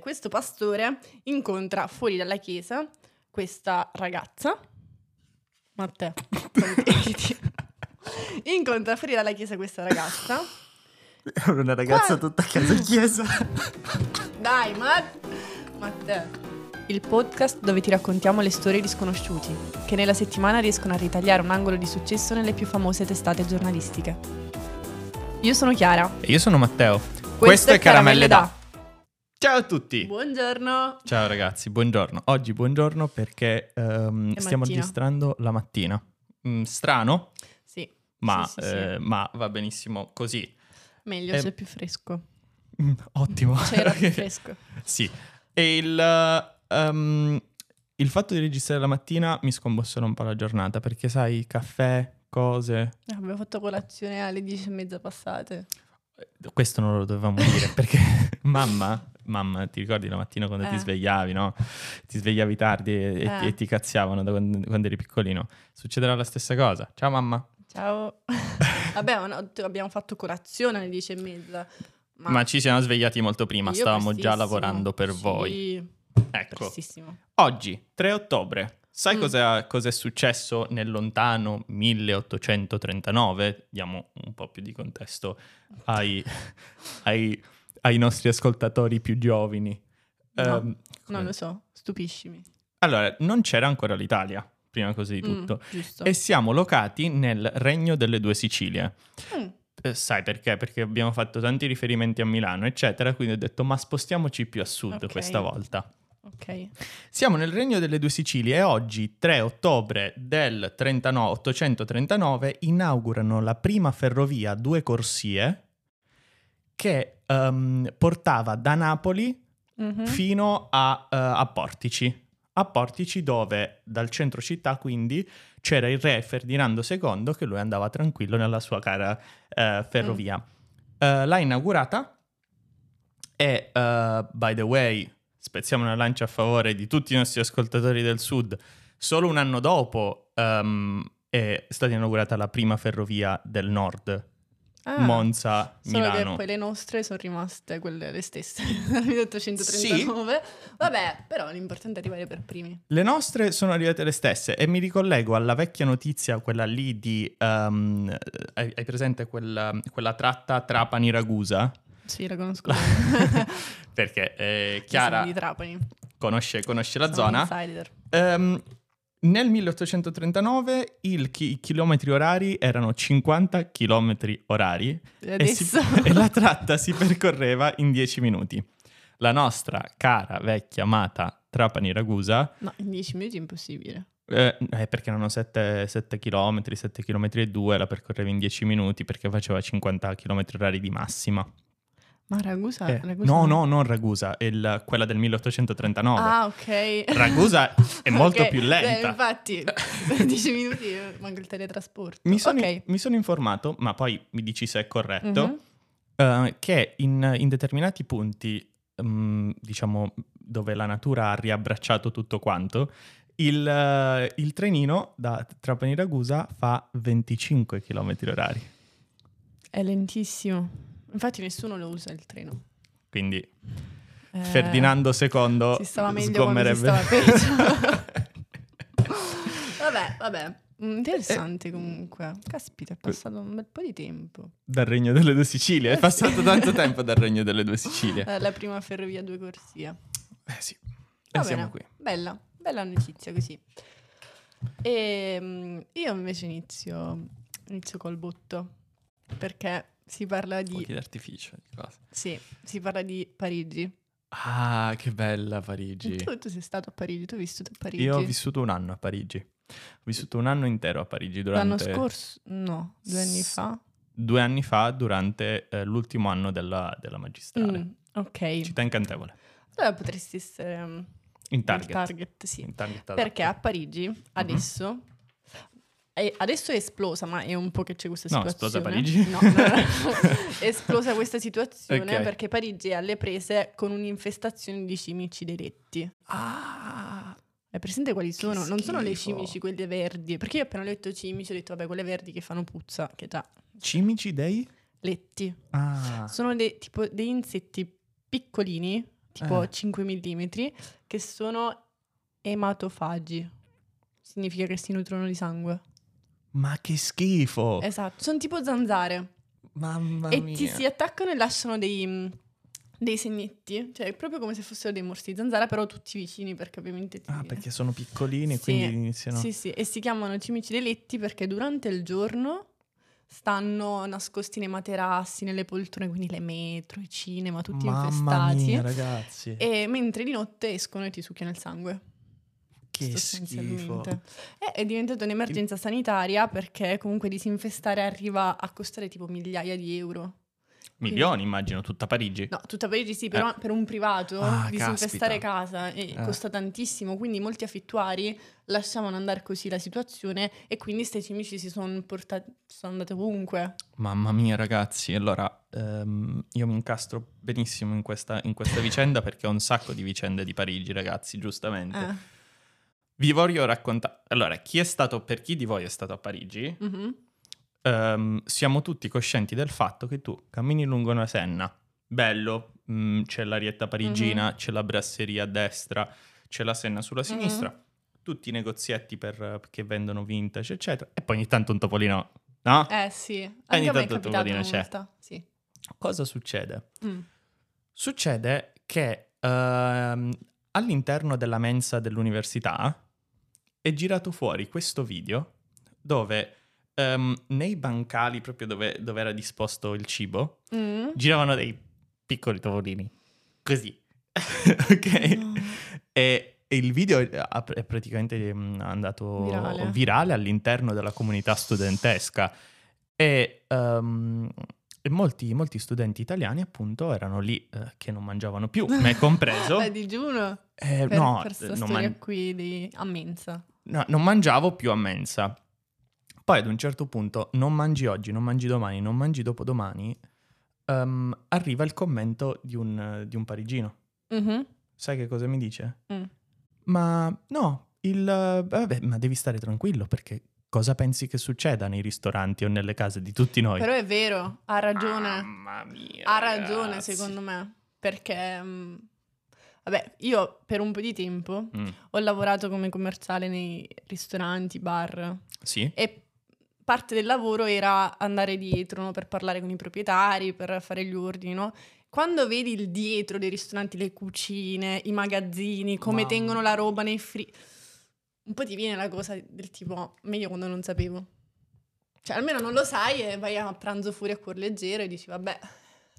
questo pastore incontra fuori dalla chiesa questa ragazza. Matteo, incontra fuori dalla chiesa questa ragazza. Una ragazza Qua- tutta a casa chiesa. Dai, Matt. Matteo. Il podcast dove ti raccontiamo le storie di sconosciuti, che nella settimana riescono a ritagliare un angolo di successo nelle più famose testate giornalistiche. Io sono Chiara. E io sono Matteo. Questo, è Caramelle da. Ciao a tutti. Buongiorno. Ciao ragazzi, buongiorno. Oggi buongiorno perché È stiamo mattina. registrando la mattina. Mm, strano, Sì, ma, sì, sì, sì. eh, ma va benissimo così. meglio eh, se è più fresco. Mm, ottimo. C'era più fresco. sì. E il, ehm, il fatto di registrare la mattina mi scombussola un po' la giornata perché sai, caffè, cose... Eh, Abbiamo fatto colazione alle dieci e mezza passate. Questo non lo dovevamo dire perché mamma, mamma, ti ricordi la mattina quando ti Eh. svegliavi, no? Ti svegliavi tardi e, e ti, Eh. e ti cazziavano da quando, quando eri piccolino. Succederà la stessa cosa. Ciao mamma. Ciao. Vabbè, ma no, abbiamo fatto colazione alle dieci e mezza. Ma, ci siamo svegliati molto prima, stavamo già lavorando per Sì, voi. Ecco, oggi, 3 ottobre. Sai Mm. cos'è, cos'è successo nel lontano 1839? Diamo un po' più di contesto ai, ai- ai nostri ascoltatori più giovani. No, Ehm, Non lo so, stupiscimi. Allora, non c'era ancora l'Italia, prima così di Mm, tutto. giusto. E siamo locati nel Regno delle Due Sicilie. Mm, Eh, sai perché? Perché abbiamo fatto tanti riferimenti a Milano, eccetera, quindi ho detto ma spostiamoci più a sud Ok. questa volta. ok. Siamo nel Regno delle Due Sicilie e oggi, 3 ottobre del 39 839, inaugurano la prima ferrovia a due corsie che ehm, portava da Napoli Mhm. fino a, eh, a Portici. A Portici dove dal centro città quindi c'era il re Ferdinando II che lui andava tranquillo nella sua cara eh, ferrovia. Eh, l'ha inaugurata e, eh, by the way, spezziamo una lancia a favore di tutti i nostri ascoltatori del sud, solo un anno dopo ehm, è stata inaugurata la prima ferrovia del nord, Ah, Monza, Solo Milano. che poi le nostre sono rimaste quelle le stesse, dal 1839. Vabbè, però l'importante è arrivare per primi. Le nostre sono arrivate le stesse e mi ricollego alla vecchia notizia, quella lì di... ehm, hai, hai presente quella, quella tratta Trapani-Ragusa? Sì, la conosco. Perché eh, Chiara conosce, conosce la Sono zona. insider. Nel 1839 il chi- i chilometri orari erano 50 chilometri orari E si- e la tratta si percorreva in 10 minuti. La nostra cara, vecchia, amata Trapani-Ragusa No, in 10 minuti è impossibile. Eh, eh, perché erano 7, km, 7 km e 2, la percorrevi in 10 minuti perché faceva 50 km orari di massima. Ma Ragusa... Eh, Ragusa no, no, non Ragusa, il- quella del 1839. Ah, ok. Ragusa è molto Ok, più eh, lenta. infatti, 10 minuti eh, manca il teletrasporto. Mi sono, Ok. mi sono informato, ma poi mi dici se è corretto, Mhm. eh, che in, in determinati punti, mm, diciamo, dove la natura ha riabbracciato tutto quanto, il, eh, il trenino da Trapani Ragusa fa 25 km orari. È lentissimo. Infatti nessuno lo usa il treno. Quindi Eh, Ferdinando II si stava meglio quando si sgommerebbe. stava Vabbè, vabbè. Interessante comunque. Caspita, è passato un bel po' di tempo. dal Regno delle Due Sicilie. È Eh, passato tanto tempo dal Regno delle Due Sicilie. Eh, la prima ferrovia due corsie. Eh sì. Va E siamo qui. Bella, bella notizia così. E mm, io invece inizio, inizio col botto. Perché si parla di... Fuochi d'artificio. di cosa. Sì, si parla di Parigi. Ah, che bella Parigi. Tu, tu sei stato a Parigi, tu hai vissuto a Parigi. Io ho vissuto un anno a Parigi. Ho vissuto un anno intero a Parigi L'anno durante scorso? No, due anni S- fa. due anni fa, durante eh, l'ultimo anno della, della magistrale. Mm, ok. Città incantevole. Allora potresti essere um, In target. target, sì. In target. Perché a Parigi adesso... è- adesso è esplosa, ma è un po' che c'è questa No, è situazione. esplosa Parigi? No, no, no. è esplosa questa situazione Ok. perché Parigi è alle prese con un'infestazione di cimici dei letti. Ah, Hai presente quali sono? Non sono le schifo. cimici, quelle verdi. Perché io appena letto cimici ho detto, vabbè, quelle verdi che fanno puzza, che già, cimici dei? letti. Ah, Sono dei, tipo dei insetti piccolini, tipo Eh. 5 mm, che sono ematofagi. Significa che si nutrono di sangue. Ma che schifo! Esatto, sono tipo zanzare. Mamma e mia. ti si attaccano e lasciano dei, mm, dei segnetti, cioè proprio come se fossero dei morsi di zanzara, però tutti vicini perché ovviamente ti... Ah, perché sono piccolini e Sì, quindi iniziano... Sì, sì, e si chiamano cimici deletti perché durante il giorno stanno nascosti nei materassi, nelle poltrone, quindi le metro, i cinema, tutti Mamma infestati. mia, ragazzi. E mentre di notte escono e ti succhiano il sangue. Che schifo. sostanzialmente. E è diventata un'emergenza sanitaria perché comunque disinfestare arriva a costare tipo migliaia di euro. Milioni, immagino, tutta Parigi. No, tutta Parigi sì, però per un privato Eh. Ah, disinfestare caspita. casa eh, Eh. costa tantissimo, quindi molti affittuari lasciavano andare così la situazione e quindi questi cimici si sono portati, sono andati ovunque. Mamma mia, ragazzi. Allora, ehm, io mi incastro benissimo in questa, in questa vicenda perché ho un sacco di vicende di Parigi, ragazzi, giustamente. Eh. Vi voglio raccontare. Allora, chi è stato, per chi di voi è stato a Parigi, Mhm. ehm, siamo tutti coscienti del fatto che tu cammini lungo una senna, bello, mm, c'è l'arietta parigina, c'è la brasseria a destra, c'è la senna sulla Mhm. sinistra, tutti i negozietti per- che vendono vintage, eccetera, e poi ogni tanto un topolino, no? Eh sì, Ogni anche è tanto capitato topolino c'è. Sì. Cosa succede? Mm. Succede che ehm, all'interno della mensa dell'università è girato fuori questo video dove ehm, nei bancali, proprio dove, dove era disposto il cibo, Mm. giravano dei piccoli topolini. Così. ok? No. E, il video è, praticamente mm, andato Virale. virale all'interno della comunità studentesca. E, ehm, e molti, molti studenti italiani, appunto, erano lì eh, che non mangiavano più, me compreso. A digiuno? Eh, Per, no, per non, man- qui di a mensa. No, non mangiavo più a mensa. Poi ad un certo punto, non mangi oggi, non mangi domani, non mangi dopodomani, ehm, arriva il commento di un, di un parigino. Mhm. Sai che cosa mi dice? Mm. Ma no, il... Vabbè, ma devi stare tranquillo perché cosa pensi che succeda nei ristoranti o nelle case di tutti noi? Però è vero, ha ragione. Mamma mia. ha ragione ragazzi. secondo me. Perché, mm, vabbè, io per un po' di tempo Mm, ho lavorato come commerciale nei ristoranti, bar Sì? e parte del lavoro era andare dietro no, per parlare con i proprietari, per fare gli ordini, no? Quando vedi il dietro dei ristoranti, le cucine, i magazzini, come Mamma. tengono la roba nei free, un po' ti viene la cosa del tipo, meglio quando non sapevo. Cioè, almeno non lo sai e vai a pranzo fuori a cuor leggero e dici, vabbè,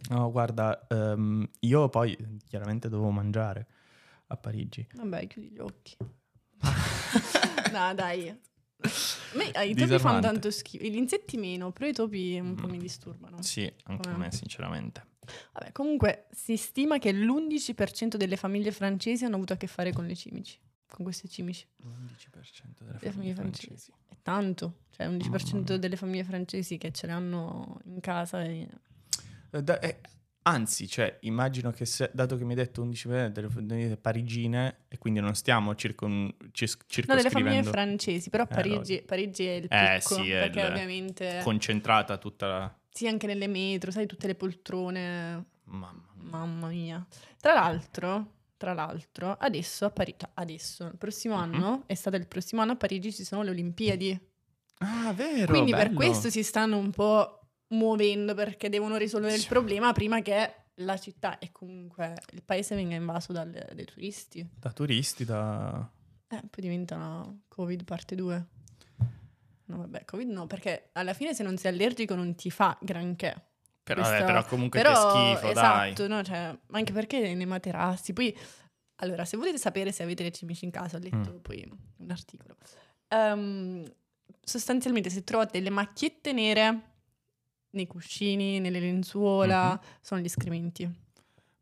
No, guarda, ehm, io poi chiaramente dovevo mangiare a Parigi. vabbè, chiudi gli occhi. no, dai. A me, i topi fanno tanto schifo, gli insetti meno, però i topi un po' Mm. mi disturbano. Sì, anche a me sinceramente. Vabbè, comunque si stima che l'11% delle famiglie francesi hanno avuto a che fare con le cimici, con queste cimici. L'11% delle Le famiglie famiglie francesi. francesi. È tanto, cioè 11% Mamma mia. delle famiglie francesi che ce le hanno in casa. E... Eh, da- eh, anzi, cioè, immagino che se, dato che mi hai detto 11% delle famiglie parigine, e quindi non stiamo circon, cis- No, delle famiglie circoscrivendo francesi, però Eh, Parigi, Parigi è il picco, Eh, sì, è perché il- ovviamente... concentrata tutta la... Sì, anche nelle metro, sai, tutte le poltrone. Mamma mia. Mamma mia. Tra l'altro, tra l'altro, adesso a Parigi, adesso, il prossimo Mhm. anno, è stato il prossimo anno a Parigi ci sono le Olimpiadi. Ah, vero, Quindi per bello. questo si stanno un po' muovendo perché devono risolvere il problema prima che la città e comunque il paese venga invaso dalle- dai turisti. Da turisti, da... Eh, poi diventa una Covid parte 2. No, vabbè, Covid no, perché alla fine se non sei allergico non ti fa granché. Però, Questa- eh, però comunque Però, che schifo, dai. esatto, no? Cioè, ma anche perché nei materassi. Poi, allora, se volete sapere se avete le cimici in casa, ho letto Mm. poi un articolo. Ehm, sostanzialmente, se trovate le macchiette nere nei cuscini, nelle lenzuola, Mhm. sono gli escrementi.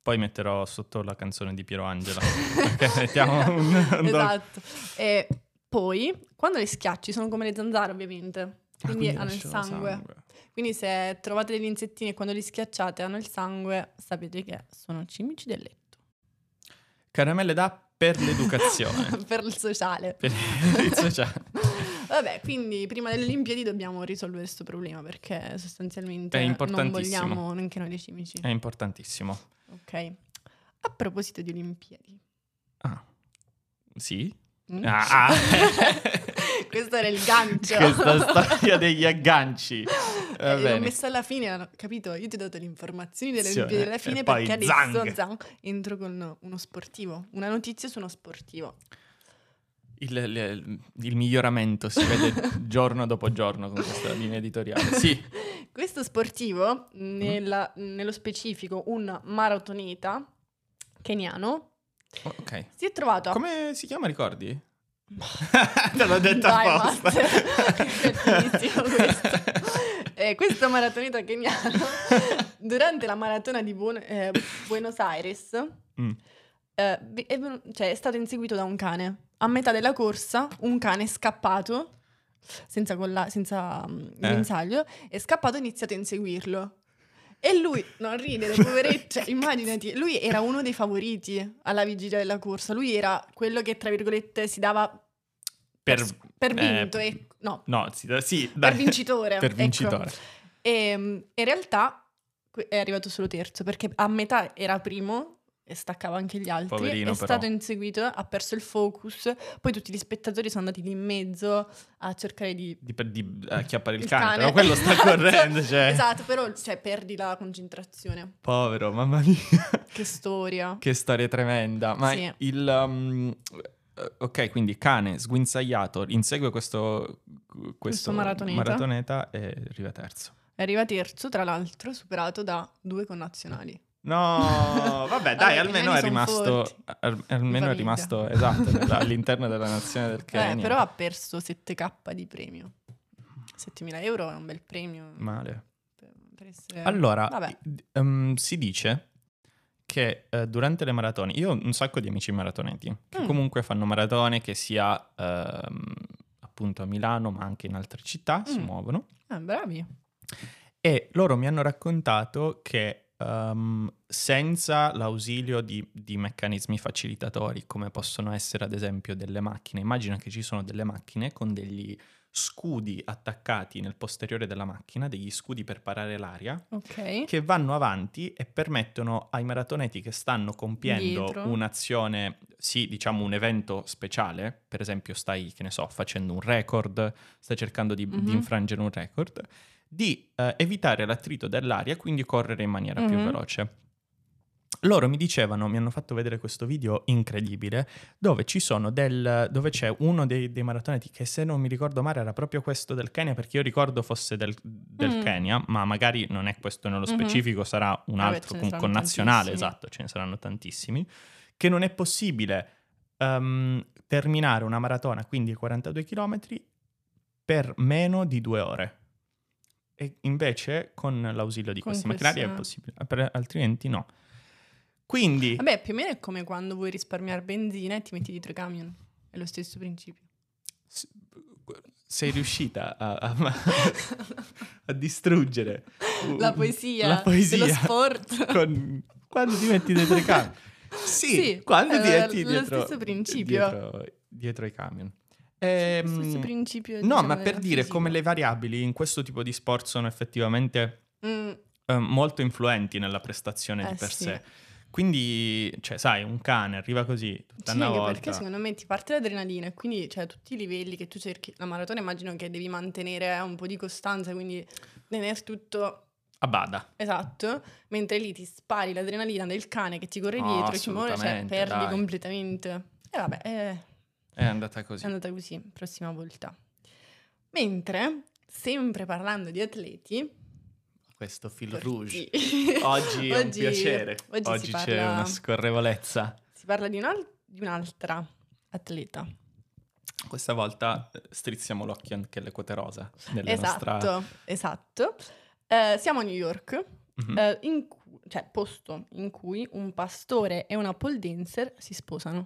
Poi metterò sotto la canzone di Piero Angela. Mettiamo un... esatto. E poi, quando le schiacci, sono come le zanzare, ovviamente. Ah, Quindi, hanno il lasciano sangue. Quindi se trovate degli insettini e quando li schiacciate hanno il sangue, sapete che sono cimici del letto. Caramelle da per l'educazione. per il sociale. per il sociale. Vabbè, quindi prima delle Olimpiadi dobbiamo risolvere questo problema perché sostanzialmente non vogliamo neanche noi dei cimici. È importantissimo. Ok. A proposito di Olimpiadi. Ah, sì? Mm? Ah, ah. Questo era il gancio. Questa storia degli agganci. Eh, l'ho messa alla fine, capito? Io ti ho dato le informazioni delle Sì, Olimpiadi eh, alla fine perché adesso zang. zang, entro con uno sportivo, una notizia su uno sportivo. Il, il- il miglioramento si vede giorno dopo giorno con questa linea editoriale. Sì, Questo sportivo, nella- nello specifico un maratoneta keniano, ok. si è trovato a... Come si chiama, ricordi? Te l'ho detto Dai, apposta. Questo. Eh, questo maratoneta keniano, durante la maratona di Buon- eh, Buenos Aires, Mm. eh, è, cioè, è stato inseguito da un cane. A metà della corsa, un cane è scappato, senza, colla- senza mm, Eh. guinzaglio, è scappato e ha iniziato a inseguirlo. E lui, non ridere, poveretto, immaginati, lui era uno dei favoriti alla vigilia della corsa. Lui era quello che, tra virgolette, si dava per, Per, eh, vinto, ecco. no, No, sì, sì, per vincitore. Per ecco. vincitore. E mm, in realtà è arrivato solo terzo perché a metà era primo e staccava anche gli altri. Poverino, è però. stato inseguito, ha perso il focus. Poi tutti gli spettatori sono andati lì in mezzo a cercare di. Di, di acchiappare il, il cane, cane. però quello sta Esatto. correndo, cioè. Esatto, però cioè, perdi la concentrazione. Povero, mamma mia. Che storia. che storia tremenda. Ma Sì. il... um, eh, ok, quindi cane sguinzagliato insegue questo, questo, Questo maratoneta. maratoneta e arriva terzo. Arriva terzo, tra l'altro, superato da due connazionali. No, vabbè, dai, Vabbè, almeno è rimasto, al- almeno è rimasto esatto all'interno della nazione del Eh, Kenya. però ha perso 7k di premio. 7.000 euro è un bel premio. Male. per- per essere- Allora, ehm, si dice che eh, durante le maratone, io ho un sacco di amici maratoneti, che Mm. comunque fanno maratone, che sia ehm, appunto a Milano, ma anche in altre città, si Mm. muovono. Ah, bravi. E loro mi hanno raccontato che ehm, senza l'ausilio di, di meccanismi facilitatori, come possono essere ad esempio delle macchine, immagina che ci sono delle macchine con degli scudi attaccati nel posteriore della macchina, degli scudi per parare l'aria, Ok. che vanno avanti e permettono ai maratoneti che stanno compiendo Dietro. un'azione, sì, diciamo un evento speciale, per esempio stai, che ne so, facendo un record, stai cercando di, di Mhm. infrangere un record, di eh, evitare l'attrito dell'aria e quindi correre in maniera più Mhm. veloce. Loro mi dicevano, mi hanno fatto vedere questo video incredibile, dove ci sono del, dove c'è uno dei, dei maratoneti che se non mi ricordo male era proprio questo del Kenya, perché io ricordo fosse del, del Mm. Kenya, ma magari non è questo nello Mhm. specifico, sarà un Vabbè, altro saranno connazionale, esatto, ce ne saranno tantissimi, che non è possibile ehm, terminare una maratona, quindi 42 km, per meno di due ore. E invece con l'ausilio di Con questi macchinari è possibile, per- altrimenti no. Quindi... Vabbè, più o meno è come quando vuoi risparmiare benzina e ti metti dietro i camion. È lo stesso principio. Sei riuscita a, a- a distruggere La poesia, la poesia dello sport. con- quando ti metti dietro i camion. Sì, Sì, quando ti è metti lo dietro, stesso principio. dietro, dietro i camion. Ehm, stesso principio. no, diciamo, ma per dire fisica. come le variabili in questo tipo di sport sono effettivamente Mm, eh, molto influenti nella prestazione di Eh, per sì. sé. Quindi, cioè, sai, un cane arriva così tutta Sì, una volta. perché secondo me ti parte l'adrenalina e quindi cioè, tutti i livelli che tu cerchi. La maratona immagino che devi mantenere un po' di costanza, quindi tenere tutto A bada. esatto, mentre lì ti spari l'adrenalina del cane che ti corre No, dietro, ci muore, cioè perdi dai. completamente. E vabbè, eh, È andata così. è andata così, prossima volta. Mentre, sempre parlando di atleti, Questo fil rouge. Oggi è un Oggi- piacere. oggi Oggi, si c'è parla- una scorrevolezza. si parla di, un'al- di un'altra atleta. Questa volta eh, strizziamo l'occhio anche alle quote rosa. Nella Esatto, nostra... esatto. Eh, siamo a New York, Mhm. eh, in cu- cioè posto in cui un pastore e una pole dancer si sposano.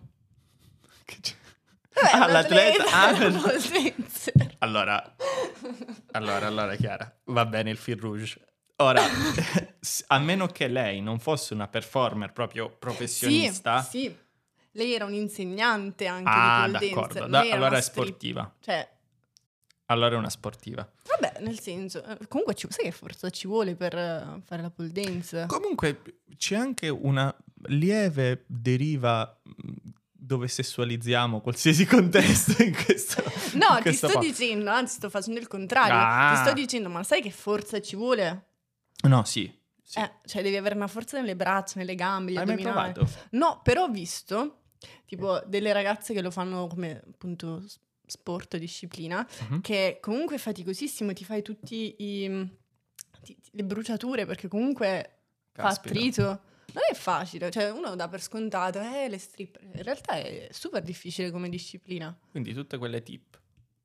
Che c'è? Vabbè, un l'atleta- atleta una pole dancer. Allora, allora, allora, Chiara, va bene il fil rouge. Ora, a meno che lei non fosse una performer proprio professionista, Sì, sì. Lei era un'insegnante anche ah, di pole d'accordo, da- allora è sportiva. Cioè, Allora è una sportiva. vabbè, nel senso, eh, comunque ci, sai che forza ci vuole per eh, fare la pole dance? Comunque c'è anche una lieve deriva mh, dove sessualizziamo qualsiasi contesto in questo No, in ti sto po- dicendo, anzi sto facendo il contrario. Ah. Ti sto dicendo, ma sai che forza ci vuole? No, sì. sì. Eh, cioè devi avere una forza nelle braccia, nelle gambe, gli Hai addominali. provato? No, però ho visto tipo delle ragazze che lo fanno come appunto sport disciplina, Mhm. che comunque è faticosissimo, ti fai tutti i ti- ti- le bruciature perché comunque fa Caspita. attrito. Non è facile, cioè uno dà per scontato, eh, le stripper. In realtà è super difficile come disciplina. Quindi tutte quelle tip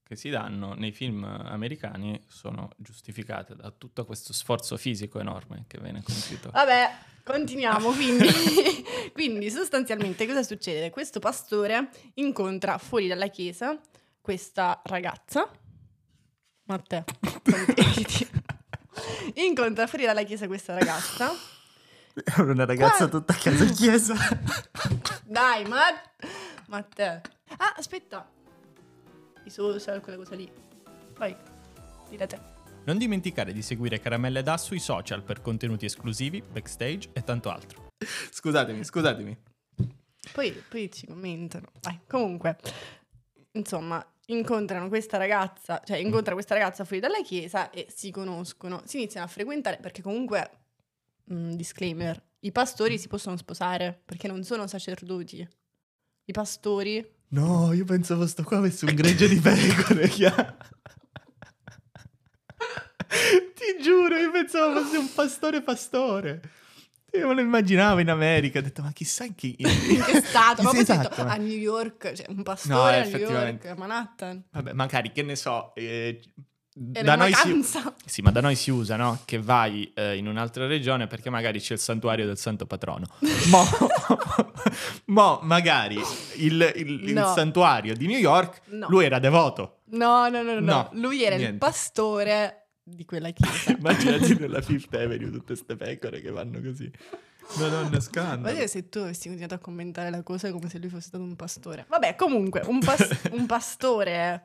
che si danno nei film americani sono giustificate da tutto questo sforzo fisico enorme che viene compiuto. Vabbè, continuiamo. Quindi, quindi sostanzialmente cosa succede? Questo pastore incontra fuori dalla chiesa questa ragazza. Matteo, incontra fuori dalla chiesa questa ragazza. Era una ragazza Qua- tutta a casa chiesa. Dai, ma... Matteo. Ah, aspetta. I social, quella cosa lì. Vai, dite te. Non dimenticare di seguire Caramelle Da sui social per contenuti esclusivi, backstage e tanto altro. Scusatemi, scusatemi. Poi, poi ci commentano. Vai, comunque, insomma, incontrano questa ragazza, cioè incontra questa ragazza fuori dalla chiesa e si conoscono, si iniziano a frequentare perché comunque, mm, disclaimer, i pastori si possono sposare perché non sono sacerdoti. I pastori... No, io pensavo sto qua avesse un gregge di pecore. Ti giuro, io pensavo fosse un pastore pastore. Io me lo immaginavo in America, ho detto ma chissà in che... In che stato? Ma poi ho detto, esatto, ma- a New York, cioè un No, pastore a New. York, a Manhattan. Vabbè, magari, che ne so, eh, Era da noi si... vacanza. Sì, ma da noi si usa, no? Che vai eh, in un'altra regione perché magari c'è il santuario del santo patrono. Mo, mo magari il, il- il No. santuario di New York, No. lui era devoto. No, no, no, no, No, Lui era il niente. pastore di quella chiesa. Immaginati nella Fifth Avenue tutte queste pecore che vanno così. Madonna, scandalo. che se tu avessi continuato a commentare la cosa come se lui fosse stato un pastore. Vabbè, comunque, un, pas- un pastore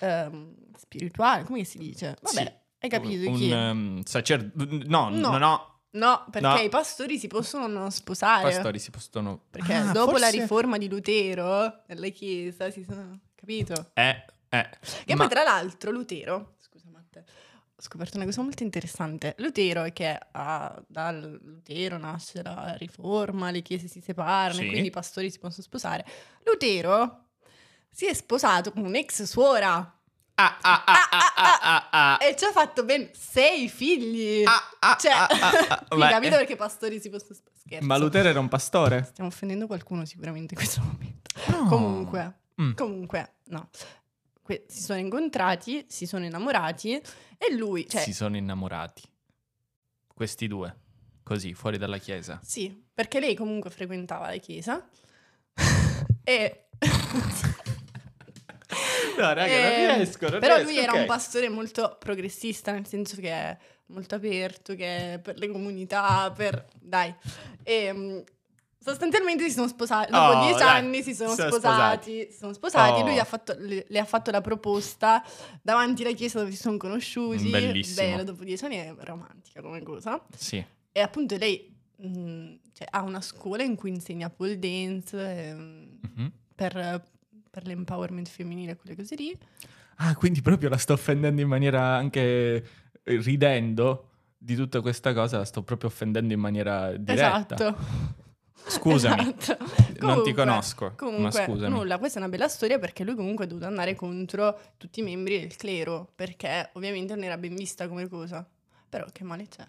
ehm, spirituale, come si dice? Vabbè, Sì. hai capito un, chi? um, sacerdote... No, No. no, no. No, perché no. i pastori si possono non sposare. Pastori si possono... Perché Ah, dopo la forse- riforma di Lutero, nella chiesa, si sono... Capito? Eh, eh. Che Ma- poi tra l'altro Lutero, scusa Matte, ho scoperto una cosa molto interessante. Lutero è che ah, dal Lutero nasce la riforma, le chiese si separano Sì. quindi i pastori si possono sposare. Lutero si è sposato con un'ex suora Ah, ah, ah, ah, ah, ah, e ci ha fatto ben sei figli. Ah, ah, cioè, ah, ah, ah. capito perché i pastori si possono? Scherzo. Ma Lutero era un pastore? Stiamo offendendo qualcuno sicuramente in questo momento. No. Comunque, Mm. comunque, no. Que- si sono incontrati, si sono innamorati e lui, cioè, si sono innamorati. Questi due. Così, fuori dalla chiesa. sì, perché lei comunque frequentava la chiesa e... No, raga, Ehm, non riesco, non però riesco, lui era ok. un pastore molto progressista, nel senso che è molto aperto, che è per le comunità, per... Dai. E, mm, sostanzialmente si sono sposati, dopo Oh, dieci dai, anni si sono sono sposati, si sono sposati, Oh. lui ha fatto- le, le ha fatto la proposta davanti alla chiesa dove si sono conosciuti. Bellissimo. Bello, dopo dieci anni è romantica come cosa. Sì. E appunto lei mm, cioè, ha una scuola in cui insegna pole dance ehm, Mhm. per, per l'empowerment femminile e quelle cose lì. Ah, quindi proprio la sto offendendo in maniera anche eh, ridendo di tutta questa cosa, la sto proprio offendendo in maniera diretta. Esatto. Scusami, Esatto. non ti Comunque- conosco, ma Comunque, scusami. nulla, questa è una bella storia perché lui comunque è dovuto andare contro tutti i membri del clero, perché ovviamente non era ben vista come cosa. Però che male c'è?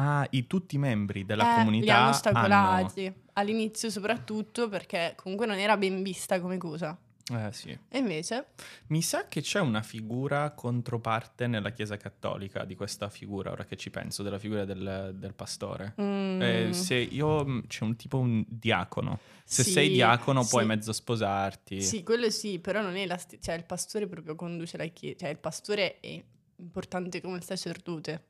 Ah, i, tutti i membri della Eh, comunità Li hanno hanno- ostacolati, all'inizio soprattutto perché comunque non era ben vista come cosa. Eh sì. E invece... Mi sa che c'è una figura controparte nella Chiesa Cattolica di questa figura, ora che ci penso, della figura del, del pastore. mm, Eh, se io mm, c'è un tipo un diacono. Se sì, sei diacono puoi sì. mezzo sposarti. Sì, quello sì, però non è la st- cioè il pastore proprio conduce la chiesa, cioè il pastore è importante come il sacerdote,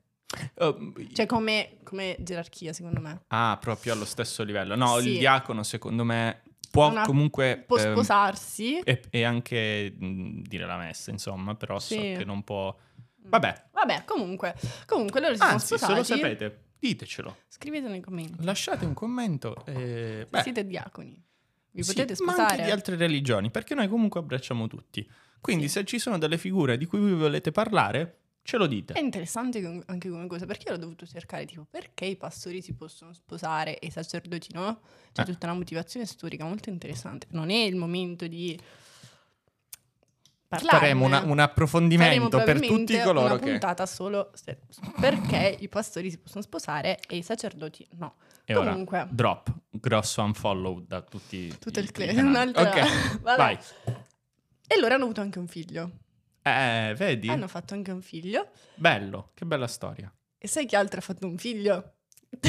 Oh, cioè come, come gerarchia secondo me. ah, proprio allo stesso livello. No, Sì. il diacono secondo me può Una- comunque Può ehm, sposarsi. e, e anche mh, dire la messa, insomma, però so Sì. che non può Vabbè, Vabbè, comunque, comunque loro si sono anzi, se sposati. lo sapete, Ditecelo. Scrivete nei commenti. Lasciate un commento. E... Beh, Siete diaconi. Vi sì, potete Ma anche sposare? di altre religioni, perché noi comunque abbracciamo tutti. Quindi Sì. se ci sono delle figure di cui vi volete parlare, ce lo dite. È interessante anche come cosa, perché io l'ho dovuto cercare, tipo, perché i pastori si possono sposare e i sacerdoti no? C'è Eh. tutta una motivazione storica molto interessante. Non è il momento di parlarne. Faremo una- un Faremo approfondimento per probabilmente tutti coloro una che... puntata solo se- perché i pastori si possono sposare e i sacerdoti no. E ora, Comunque, drop, grosso unfollow da tutti tutto i- il clan. Ok, Vabbè. vai. E loro hanno avuto anche un figlio. Eh, vedi? Hanno fatto anche un figlio. Bello, che bella storia. E sai chi altro ha fatto un figlio?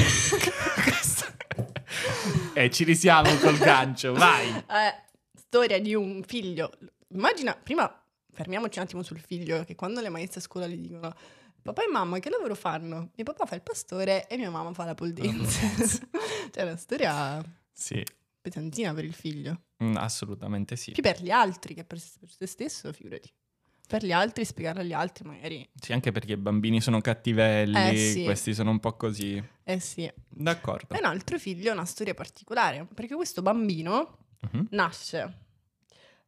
e ci risiamo col gancio, vai. Eh, storia di un figlio. Immagina, prima fermiamoci un attimo sul figlio, che quando le maestre a scuola gli dicono papà e mamma che lavoro fanno? Mio papà fa il pastore e mia mamma fa la pole dance. cioè, una storia Sì, pesantina per il figlio. mm, assolutamente sì. Più per gli altri che per se stesso, figurati. Per gli altri, spiegarlo agli altri magari. Sì, anche perché i bambini sono cattivelli, Eh, sì. questi sono un po' così. Eh sì. D'accordo. E un altro figlio ha una storia particolare, perché questo bambino Mhm. nasce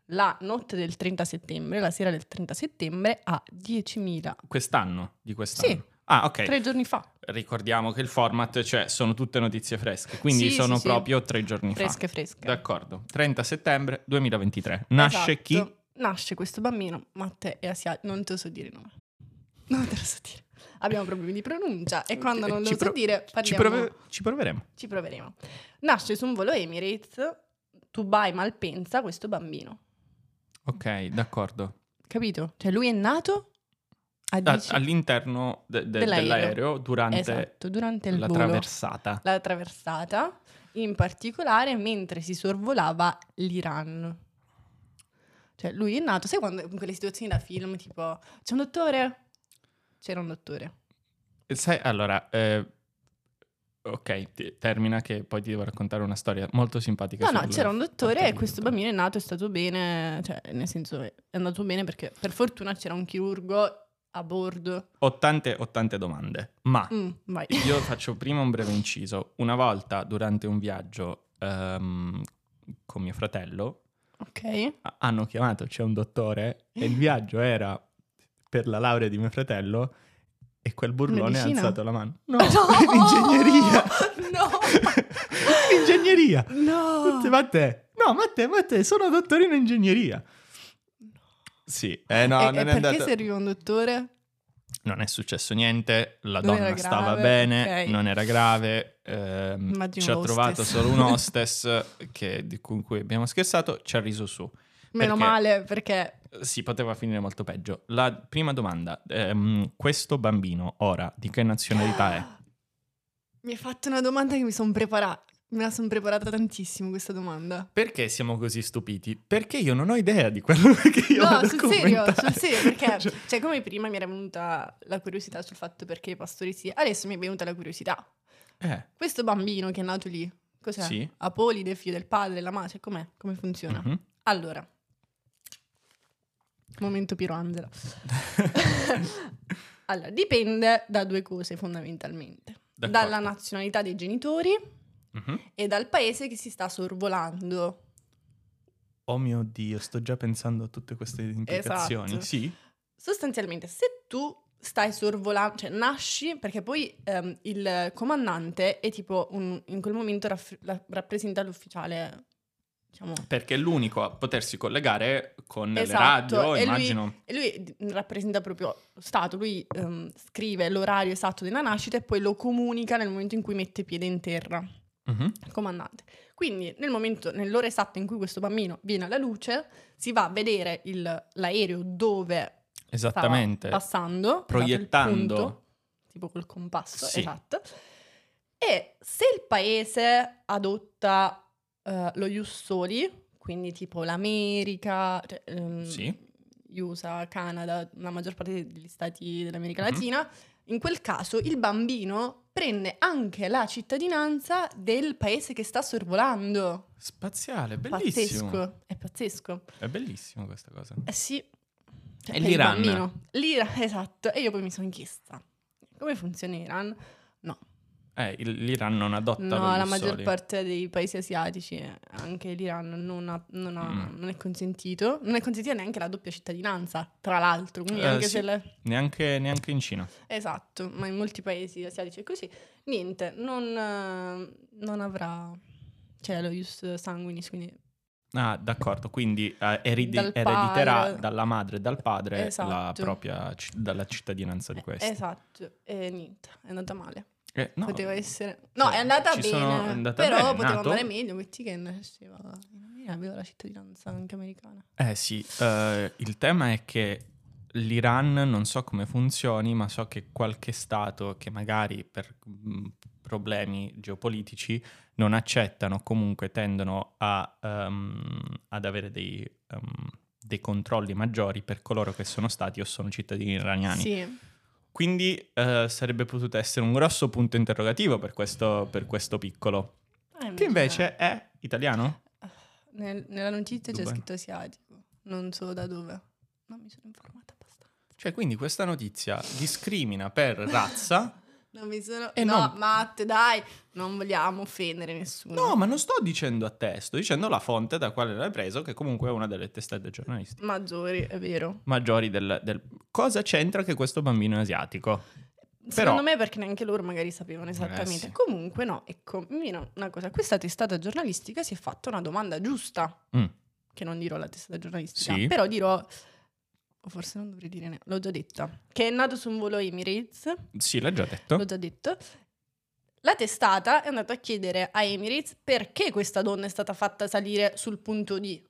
la notte del 30 settembre, la sera del 30 settembre, a 10.000. Quest'anno, di quest'anno. Sì. Ah, ok. Tre giorni fa, Ricordiamo che il format, cioè, sono tutte notizie fresche, quindi Sì, sono sì, sì. proprio tre giorni fresche fresche. fa. D'accordo. 30 settembre 2023. Nasce Esatto. chi? Nasce questo bambino, Matteo e Asia, non te lo so dire il nome. Non te lo so dire. Abbiamo problemi di pronuncia e quando non lo Ci so pro- dire Ci, parliamo, prove- ci proveremo. ci proveremo. Nasce su un volo Emirates, Dubai Malpensa, questo bambino. Ok, d'accordo. Capito? Cioè lui è nato a A- 10 all'interno de- de- Dell'aereo. dell'aereo durante Esatto, durante la volo. traversata. la traversata, in particolare mentre si sorvolava l'Iran. Cioè, lui è nato, sai quando in quelle situazioni da film, tipo, c'è un dottore? C'era un dottore. Sai, allora, eh, ok, ti- termina che poi ti devo raccontare una storia molto simpatica. No, no, c'era un dottore e questo dottore. bambino è nato, è stato bene, cioè, nel senso, è andato bene perché per fortuna c'era un chirurgo a bordo. Ho tante, ho tante domande, ma Mm, io faccio prima un breve inciso. Una volta durante un viaggio ehm, con mio fratello Ok. hanno chiamato, c'è un dottore e il viaggio era per la laurea di mio fratello e quel burlone ha Medicina? alzato la mano. No, ingegneria. No! ingegneria. No! Ma te, no, ma te, ma te, sono dottorino in ingegneria. Sì, eh no, e, non e è perché andato... serviva un dottore? Non è successo niente, la Non donna stava grave, bene, ok. non era grave, ehm, ci ha trovato solo un hostess che- di- con cui abbiamo scherzato, ci ha riso su. Meno Perché- male, perché Si poteva finire molto peggio. La prima domanda, ehm, questo bambino ora di che nazionalità è? mi hai fatto una domanda che mi sono preparata. Me la sono preparata tantissimo questa domanda. Perché siamo così stupiti? Perché io non ho idea di quello che io no, vado a sul serio, sul serio, perché Cioè, cioè, come prima mi era venuta la curiosità sul fatto perché i pastori sì, adesso mi è venuta la curiosità. eh, Questo bambino che è nato lì, cos'è? Sì. Apolide, figlio del padre, della madre, com'è? Come funziona? mhm. Allora, momento Piero Angela. allora, dipende da due cose fondamentalmente. D'accordo. Dalla nazionalità dei genitori Mhm. e dal paese che si sta sorvolando. Oh mio Dio, sto già pensando a tutte queste implicazioni. Esatto. Sì? Sostanzialmente, se tu stai sorvolando, cioè nasci, perché poi ehm, il comandante è tipo un- in quel momento raff- la- rappresenta l'ufficiale, diciamo. Perché è l'unico a potersi collegare con Esatto, le radio, e lui- immagino. E lui rappresenta proprio lo Stato, lui ehm, scrive l'orario esatto della nascita e poi lo comunica nel momento in cui mette piede in terra, Mhm. il comandante. Quindi nel momento, nell'ora esatta in cui questo bambino viene alla luce, si va a vedere il- l'aereo dove Esattamente. passando, Proiettando. punto, tipo col compasso, Sì. esatto. E se il paese adotta eh, lo Ius Soli, quindi tipo l'America, cioè, ehm, Sì. USA, Canada, la maggior parte degli stati dell'America Mhm. Latina, in quel caso il bambino prende anche la cittadinanza del paese che sta sorvolando. Spaziale, bellissimo. Pazzesco, è pazzesco. È bellissimo questa cosa. Eh sì. Cioè, È l'Iran. L'Iran, esatto. E io poi mi sono chiesta, come funziona l'Iran? No. Eh, l'Iran non adotta No, la maggior parte dei paesi asiatici, eh, anche l'Iran, non, ha- non ha- Mm. non è consentito. Non è consentita neanche la doppia cittadinanza, tra l'altro. Eh, anche sì. la- Neanche, neanche in Cina. Esatto, ma in molti paesi asiatici è così. Niente, non, eh, non avrà... Cioè, lo ius sanguinis, quindi... Ah, d'accordo, quindi eh, eredi- Dal erediterà padre. dalla madre e dal padre la Esatto. propria ci- dalla cittadinanza di questo. Esatto, e niente, è andata male. Eh, no, Poteva essere... No, cioè, è andata bene, andata però bene, poteva nato. andare meglio, metti che nasceva in aveva la cittadinanza anche americana. Eh sì, eh, il tema è che l'Iran non so come funzioni, ma so che qualche stato che magari per mh, problemi geopolitici non accettano, comunque tendono a, ehm, ad avere dei, ehm, dei controlli maggiori per coloro che sono stati o sono cittadini iraniani. Sì, Quindi eh, sarebbe potuto essere un grosso punto interrogativo per questo, per questo piccolo, Eh, che invece è italiano? Nel- nella notizia c'è Dubai. scritto asiatico, non so da dove. Non mi sono informata abbastanza. Cioè, quindi questa notizia discrimina per razza. Non mi sono... Eh, no, no. Matte, dai, non vogliamo offendere nessuno. No, ma non sto dicendo a te, sto dicendo la fonte da quale l'hai preso, che comunque è una delle testate giornalistiche Maggiori, è vero. maggiori del, del- Cosa c'entra che questo bambino è asiatico? Secondo Però- me perché neanche loro magari sapevano esattamente. sì. Comunque no, ecco, una cosa. Questa testata giornalistica si è fatta una domanda giusta, Mm. che non dirò la testata giornalistica, Sì. però dirò... O forse non dovrei dire neanche, l'ho già detta. Che è nato su un volo Emirates, Sì, l'hai già detto. l'ho già detto. La testata è andata a chiedere a Emirates perché questa donna è stata fatta salire sul punto D.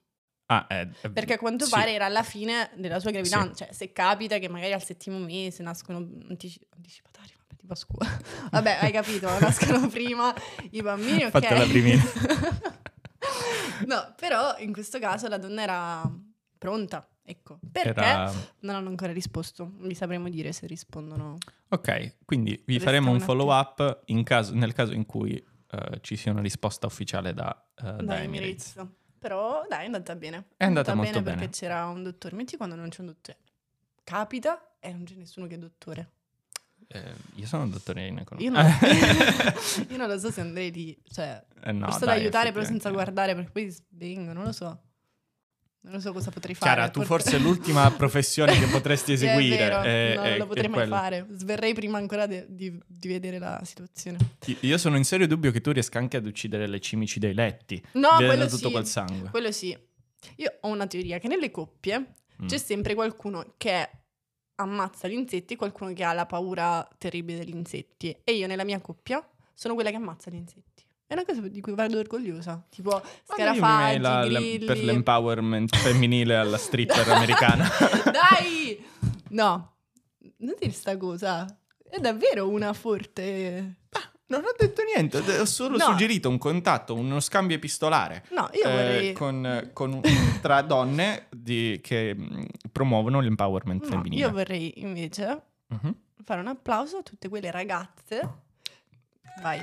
Ah, eh, eh, Perché a quanto sì. pare era alla fine della sua gravidanza. Cioè, se capita che magari al settimo mese nascono antici- anticipatari, vabbè, tipo a scuola. Vabbè, hai capito, nascono prima i bambini, ok? Fatta la primina. no, però in questo caso la donna era pronta, ecco. Perché Era... non hanno ancora risposto. Vi sapremo dire se rispondono. Ok, quindi vi Resta faremo un un follow up in caso- nel caso in cui eh, ci sia una risposta ufficiale da, eh, da da Emirates. Emirates. Però dai, è andata bene. È andata molto bene. bene. perché c'era un dottore. Metti quando non c'è un dottore. Capita e non c'è nessuno che è dottore. Eh, io sono dottore in economia. Io non, io non lo so se andrei lì. Cioè, Eh, no, posso dai, aiutare però senza guardare perché poi svengo, non lo so. Non lo so cosa potrei fare. Chiara, tu Por- forse l'ultima professione che potresti Sì, è eseguire vero, è- non è- lo è potrei mai quella. fare. Sverrei prima ancora de- di, di vedere la situazione. Io- sono in serio dubbio che tu riesca anche ad uccidere le cimici dei letti, No, quello tutto sì. quel sangue. Quello sì. Io ho una teoria che nelle coppie Mm. c'è sempre qualcuno che ammazza gli insetti e qualcuno che ha la paura terribile degli insetti. E io nella mia coppia sono quella che ammazza gli insetti. È una cosa di cui vado orgogliosa. Tipo scarafaggi, la- grilli. per l'empowerment femminile alla stripper americana. Dai! No, non dire sta cosa. È davvero una forte... Non ho detto niente, ho solo No. suggerito un contatto, uno scambio epistolare No, io eh, vorrei... con, con- tra donne di- che mh, promuovono l'empowerment no, femminile. io vorrei invece Mhm. fare un applauso a tutte quelle ragazze. Vai.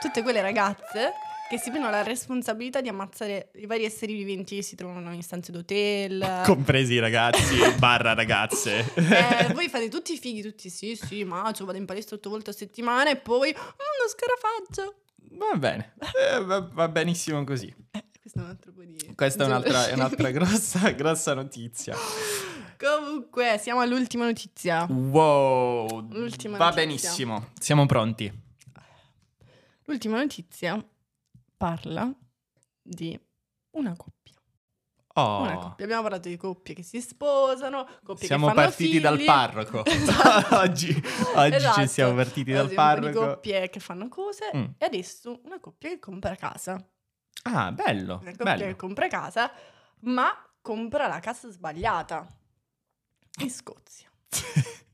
Tutte quelle ragazze che si prendono la responsabilità di ammazzare i vari esseri viventi che si trovano in stanze d'hotel. Compresi i ragazzi barra ragazze. Eh, voi fate tutti i fighi, tutti sì, sì, macio, vado in palestra otto volte a settimana e poi mm, uno scarafaggio. Va bene, Eh, va, va benissimo così. Eh, questo è un altro po' di... Questa è un'altra, è un'altra grossa, grossa notizia. Comunque, siamo all'ultima notizia. Wow, L'ultima va notizia. benissimo, siamo pronti. L'ultima notizia parla di una coppia. Oh, Una coppia. Abbiamo parlato di coppie che si sposano, coppie siamo che fanno partiti figli. dal parroco. Esatto. oggi oggi Esatto. ci siamo partiti dal parroco. coppie che fanno cose Mm. e adesso una coppia che compra casa. Ah, bello, Una coppia bello. che compra casa, ma compra la casa sbagliata. In Scozia.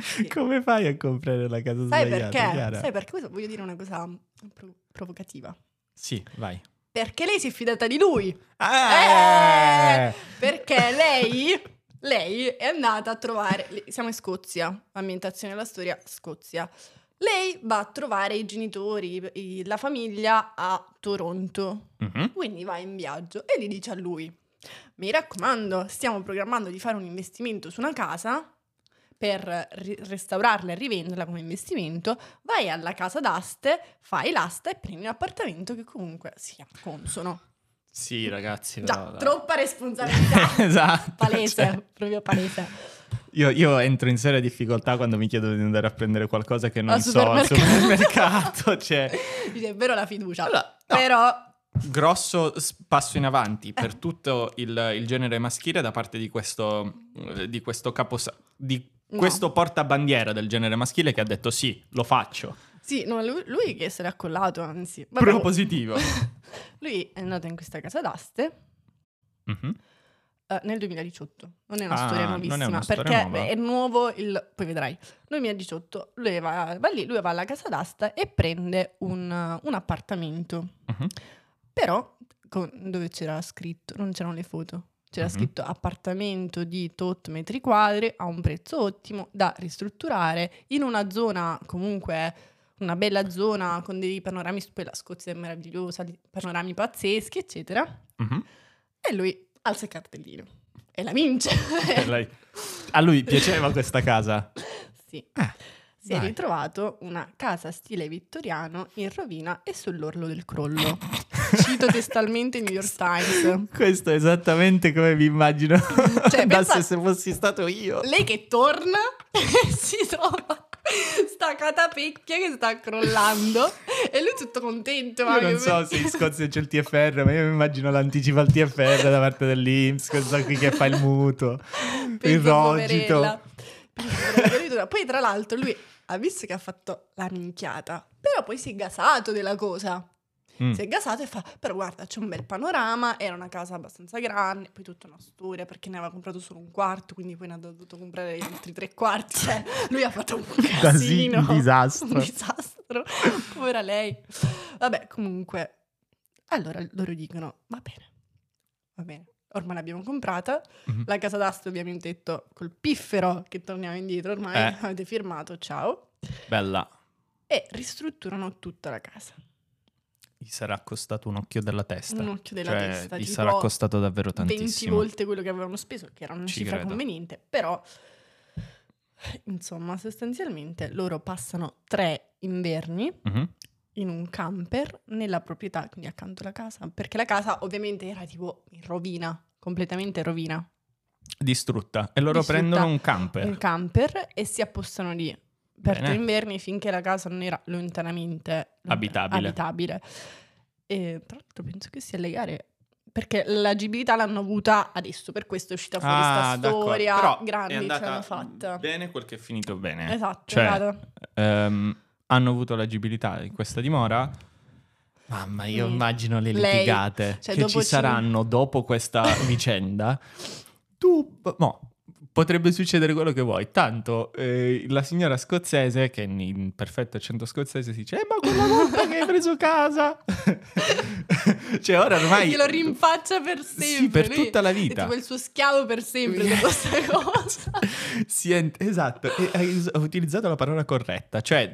Come fai a comprare la casa Sai sbagliata, perché? Chiara? Sai perché? Voglio dire una cosa pro- provocativa. Sì, vai. Perché lei si è fidata di lui. Eh! Perché lei, lei è andata a trovare. Siamo in Scozia, ambientazione della storia, Scozia. Lei va a trovare i genitori, i- la famiglia a Toronto. Mhm. Quindi va in viaggio e gli dice a lui: Mi raccomando, stiamo programmando di fare un investimento su una casa. Per ri- restaurarla e rivenderla come investimento, vai alla casa d'aste, fai l'asta e prendi un appartamento che comunque sia consono. Sì, ragazzi. Già, però- troppa responsabilità. esatto. palese, cioè, proprio palese. io, io entro in seria difficoltà quando mi chiedono di andare a prendere qualcosa che non Al so al supermercato. cioè, è vero la fiducia. Allora, no. Però grosso passo in avanti per tutto il, il genere maschile da parte di questo, di questo caposa- di No. questo portabandiera del genere maschile che ha detto sì, lo faccio. sì, no, lui, lui che se l'è accollato, anzi. Vabbè, Proprio positivo. lui è andato in questa casa d'aste Mhm. eh, nel 2018. Non è una Ah, storia non è nuovissima, una storia perché nuova. è nuovo il... Poi vedrai. 2018, lui va, va lì, lui va alla casa d'asta e prende un, un appartamento. Mhm. Però, con- dove c'era scritto, non c'erano le foto, c'era Mhm. scritto appartamento di tot metri quadri a un prezzo ottimo da ristrutturare in una zona comunque una bella zona con dei panorami, poi la Scozia è meravigliosa, panorami pazzeschi, eccetera. Mhm. E lui alza il cartellino e la vince. A lui piaceva questa casa? sì. Eh, Si è dai. ritrovato una casa stile vittoriano in rovina e sull'orlo del crollo. Cito testualmente il New York Times. Questo è esattamente come mi immagino Cioè, pensa- se, fossi stato io. Lei che torna e si trova sta catapecchia che sta crollando e lui tutto contento. Io non so se in Scozia c'è il TFR, ma io mi immagino l'anticipo al TFR da parte dell'Inps, questo qui che fa il mutuo, il Pensa, rogito. Poi tra l'altro lui ha visto che ha fatto la minchiata, però poi si è gasato della cosa. Mm. Si è gasato e fa, però guarda, c'è un bel panorama, era una casa abbastanza grande, poi tutta una storia perché ne aveva comprato solo un quarto, quindi poi ne ha dovuto comprare gli altri tre quarti. Cioè, lui ha fatto un Casi- casino. un disastro. Un disastro. Povera lei. Vabbè, comunque, allora loro dicono, va bene, va bene. Ormai l'abbiamo comprata, Mhm. la casa d'asta ovviamente detto col piffero che torniamo indietro, ormai Eh. avete firmato, ciao. Bella. E ristrutturano tutta la casa. Gli sarà costato un occhio della testa. Un occhio della Cioè, testa. Gli sarà costato davvero 20 tantissimo. volte quello che avevano speso, che era una Ci cifra credo. conveniente, però insomma, sostanzialmente loro passano tre inverni Mhm. in un camper nella proprietà, quindi accanto alla casa, perché la casa ovviamente era tipo in rovina, completamente in rovina. Distrutta. E loro Distrutta. prendono un camper. Un camper e si appostano lì per Bene. tre inverni finché la casa non era lontanamente Abitabile. abitabile. E tra l'altro penso che sia legale perché l'agibilità l'hanno avuta adesso, per questo è uscita fuori Ah, sta d'accordo. storia Però grande che andata l'hanno fatta. Bene quel che è finito bene. Esatto, Cioè, esatto. ehm, hanno avuto l'agibilità in questa dimora. Mamma, io Mm. immagino le Lei- litigate cioè, che ci ci- saranno dopo questa vicenda. Tu, mo, potrebbe succedere quello che vuoi. Tanto eh, la signora scozzese, che in, in perfetto accento scozzese si dice: Eh, ma quella volta che hai preso casa, cioè, ora ormai Glielo rinfaccia per sempre. Sì, per lui tutta la È vita. tipo il suo schiavo per sempre di questa cosa. È- esatto, e hai utilizzato la parola corretta, cioè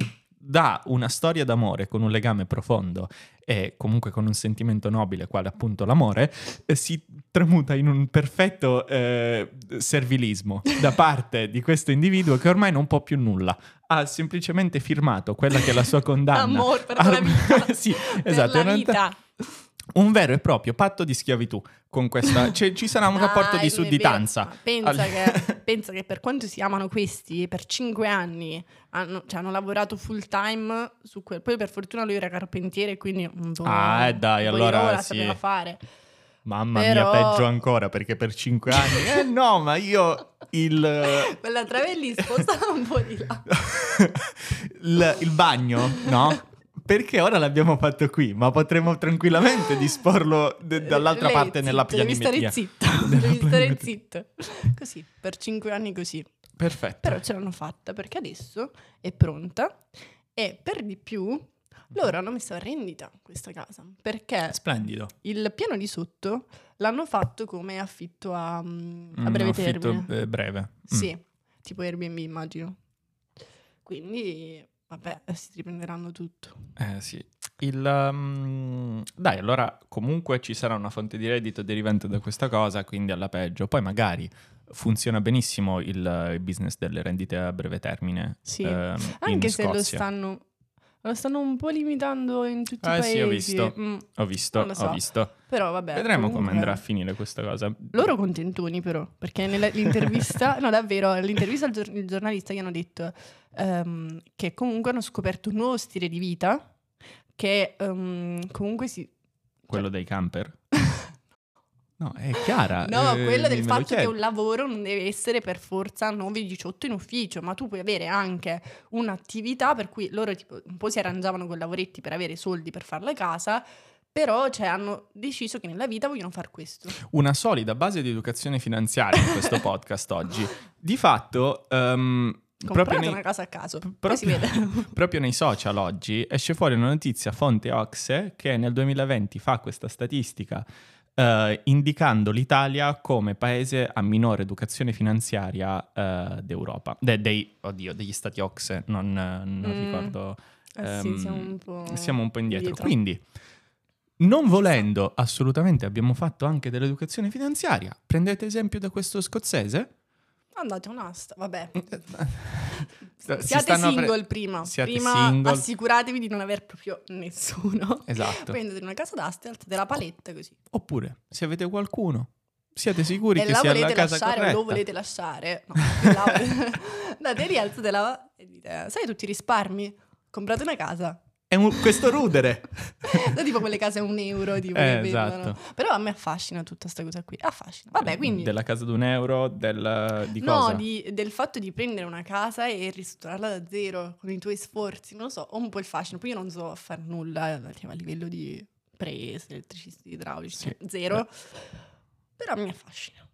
dà una storia d'amore con un legame profondo e comunque con un sentimento nobile, quale appunto l'amore, e si tramuta in un perfetto eh, servilismo da parte di questo individuo che ormai non può più nulla. Ha semplicemente firmato quella che è la sua condanna. Amore per la vita. sì, Per esatto. la in realtà- vita. Un vero e proprio patto di schiavitù con questa... cioè, ci sarà un rapporto di è vero. sudditanza. Pensa, Al- che, pensa che per quanto si amano questi, per cinque anni hanno, cioè, hanno lavorato full time su quel. Poi per fortuna lui era carpentiere, quindi po', Ah, eh, dai, di allora sì. sapeva fare. Mamma Però- mia, peggio ancora perché per cinque anni. Eh no, ma io il, Quella Travelli spostava un po' di là. il, il bagno, no? Perché ora l'abbiamo fatto qui, ma potremmo tranquillamente disporlo de- dall'altra Lei, parte nella zitto, Devi pianimetria. stare zitto, Nella devi stare zitto. Così, per cinque anni così. Perfetto. Però ce l'hanno fatta perché adesso è pronta e per di più loro hanno messo a rendita questa casa perché Splendido. il piano di sotto l'hanno fatto come affitto a, mm, a Un breve affitto, termine. eh, breve. Mm. Sì, tipo Airbnb immagino. Quindi, Vabbè, si riprenderanno tutto. Eh sì. Il, um, dai, allora comunque ci sarà una fonte di reddito derivante da questa cosa, quindi alla peggio. Poi magari funziona benissimo il, il business delle rendite a breve termine. Sì, ehm, anche se lo stanno, lo stanno un po' limitando in tutti eh, i paesi. Sì, ho visto, mm. ho visto, so. ho visto. Però vabbè. Vedremo comunque... come andrà a finire questa cosa. Loro contentoni però, perché nell'intervista, no davvero, nell'intervista al giornalista gli hanno detto um, che comunque hanno scoperto un nuovo stile di vita che um, comunque si... Quello cioè... dei camper? No, è chiara. No, eh, quello del fatto che un lavoro non deve essere per forza 9-18 in ufficio, ma tu puoi avere anche un'attività per cui loro tipo, un po' si arrangiavano con lavoretti per avere soldi per fare la casa, però cioè, hanno deciso che nella vita vogliono fare questo. Una solida base di educazione finanziaria in questo podcast oggi. Di fatto... Um, Comprate nei, una casa a caso, proprio, proprio nei social oggi esce fuori una notizia fonte Oxe che nel 2020 fa questa statistica Uh, indicando l'Italia come paese a minore educazione finanziaria uh, d'Europa, De- dei, oddio, degli stati OXE, non, non mm. ricordo. Eh sì, siamo un po', siamo un po indietro. indietro. Quindi, non volendo assolutamente, abbiamo fatto anche dell'educazione finanziaria. Prendete esempio da questo scozzese Andate un'asta, vabbè. Siate single pre- prima. Siate prima single. assicuratevi di non aver proprio nessuno. Esatto. Prendete una casa d'asta e alzate la paletta così. Oppure, se avete qualcuno, siete sicuri e che sia la casa lasciare, corretta. o lo volete lasciare? No, andate lì, alzatela e dite, sai tutti i risparmi? Comprate una casa. È un, questo rudere. no, tipo quelle case a un euro, tipo, eh, esatto. Però a me affascina tutta questa cosa qui. Affascina. Vabbè, quindi... Della casa ad un euro, del, di no, cosa? No, del fatto di prendere una casa e ristrutturarla da zero, con i tuoi sforzi, non lo so, ho un po' il fascino. Poi io non so fare nulla a livello di prese, elettricisti, idraulici, sì. zero. Beh. Però mi affascina.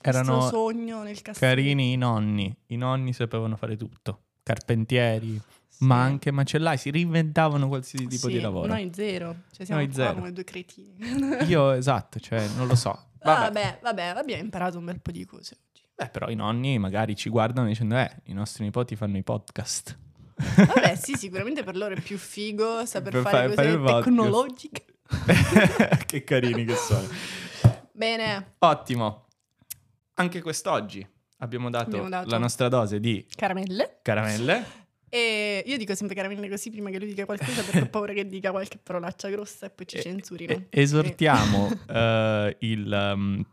Erano Questo sogno nel castello. carini i nonni. I nonni sapevano fare tutto. Carpentieri ma anche macellai si reinventavano qualsiasi tipo sì, di lavoro. Noi zero, cioè siamo noi zero. come due cretini. Io esatto, cioè non lo so. Vabbè. vabbè, vabbè, abbiamo imparato un bel po' di cose oggi. Beh, però i nonni magari ci guardano dicendo "Eh, i nostri nipoti fanno i podcast". Vabbè, sì, sicuramente per loro è più figo saper per fare, fare cose tecnologiche. che carini che sono. Bene. Ottimo. Anche quest'oggi abbiamo dato, abbiamo dato la nostra dose di caramelle. Caramelle. E io dico sempre caramelle così prima che lui dica qualcosa perché ho paura che dica qualche parolaccia grossa e poi ci censurino. esortiamo uh, il... Um,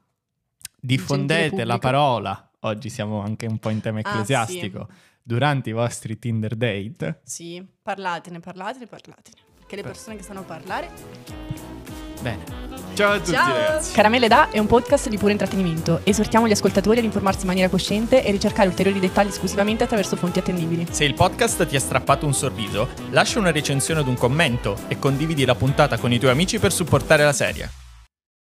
diffondete la parola, oggi siamo anche un po' in tema ecclesiastico, ah, sì. durante i vostri Tinder date. Sì, parlatene, parlatene, parlatene. Perché le persone che sanno parlare... Bene. Ciao a tutti Ciao. ragazzi. Caramelle da è un podcast di puro intrattenimento. Esortiamo gli ascoltatori ad informarsi in maniera cosciente e ricercare ulteriori dettagli esclusivamente attraverso fonti attendibili. Se il podcast ti ha strappato un sorriso, lascia una recensione ad un commento e condividi la puntata con i tuoi amici per supportare la serie.